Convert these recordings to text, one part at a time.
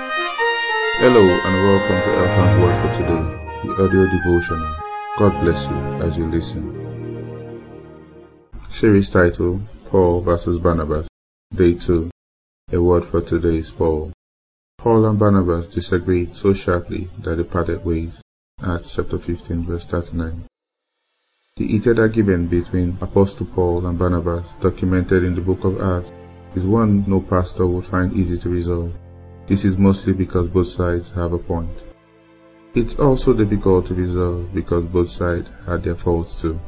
Hello and welcome to Elkan's Word for today, the audio devotional. God bless you as you listen. Series title Paul vs. Barnabas, Day 2. A word for today is Paul. Paul and Barnabas disagreed so sharply that they parted ways. Acts chapter 15 verse 39. The heated argument between Apostle Paul and Barnabas, documented in the book of Acts, is one no pastor would find easy to resolve. This is mostly because both sides have a point. It's also difficult to resolve because both sides had their faults too.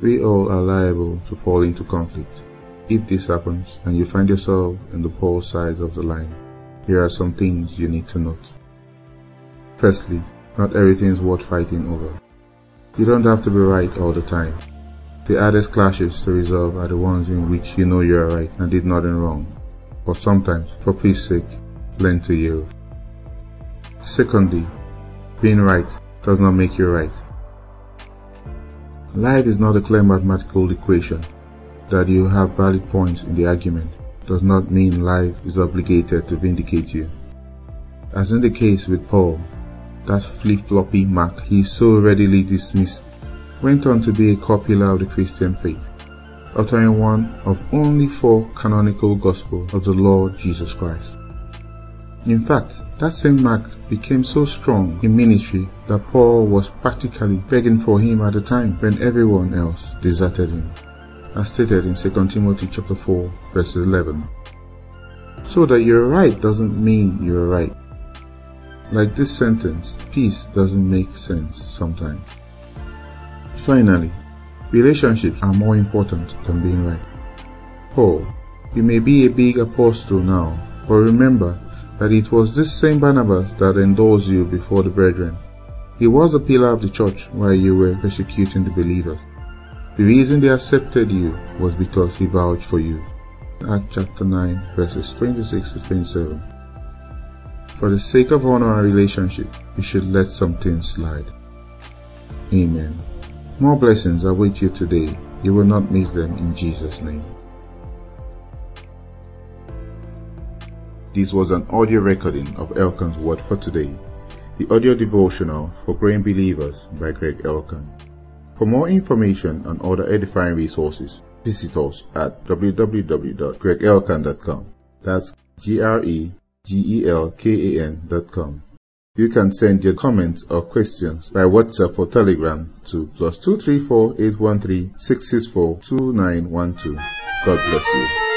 We all are liable to fall into conflict. If this happens and you find yourself in the Paul side of the line, here are some things you need to note. Firstly, not everything is worth fighting over. You don't have to be right all the time. The hardest clashes to resolve are the ones in which you know you are right and did nothing wrong but sometimes, for peace sake, learn to yield. Secondly, being right does not make you right. Life is not a clear mathematical equation. That you have valid points in the argument does not mean life is obligated to vindicate you. As in the case with Paul, that flip-floppy Mark he so readily dismissed went on to be a core pillar of the Christian faith uttering one of only four canonical Gospels of the Lord Jesus Christ. In fact, that same Mark became so strong in ministry that Paul was practically begging for him at the time when everyone else deserted him, as stated in 2 Timothy chapter 4 verse 11. So that you're right doesn't mean you're right. Like this sentence, peace doesn't make sense sometimes. Finally, Relationships are more important than being right. Paul, you may be a big apostle now, but remember that it was this same Barnabas that endorsed you before the brethren. He was the pillar of the church while you were persecuting the believers. The reason they accepted you was because he vouched for you. Acts chapter 9 verses 26 to 27. For the sake of honor and relationship, you should let some things slide. Amen. More blessings await you today. You will not miss them in Jesus' name. This was an audio recording of Elkan's Word for Today, the audio devotional for growing believers by Greg Elkan. For more information on other edifying resources, visit us at www.gregelkan.com. That's G-R-E-G-E-L-K-A-N.com. You can send your comments or questions by WhatsApp or Telegram to plus 234 813 664 2912. God bless you.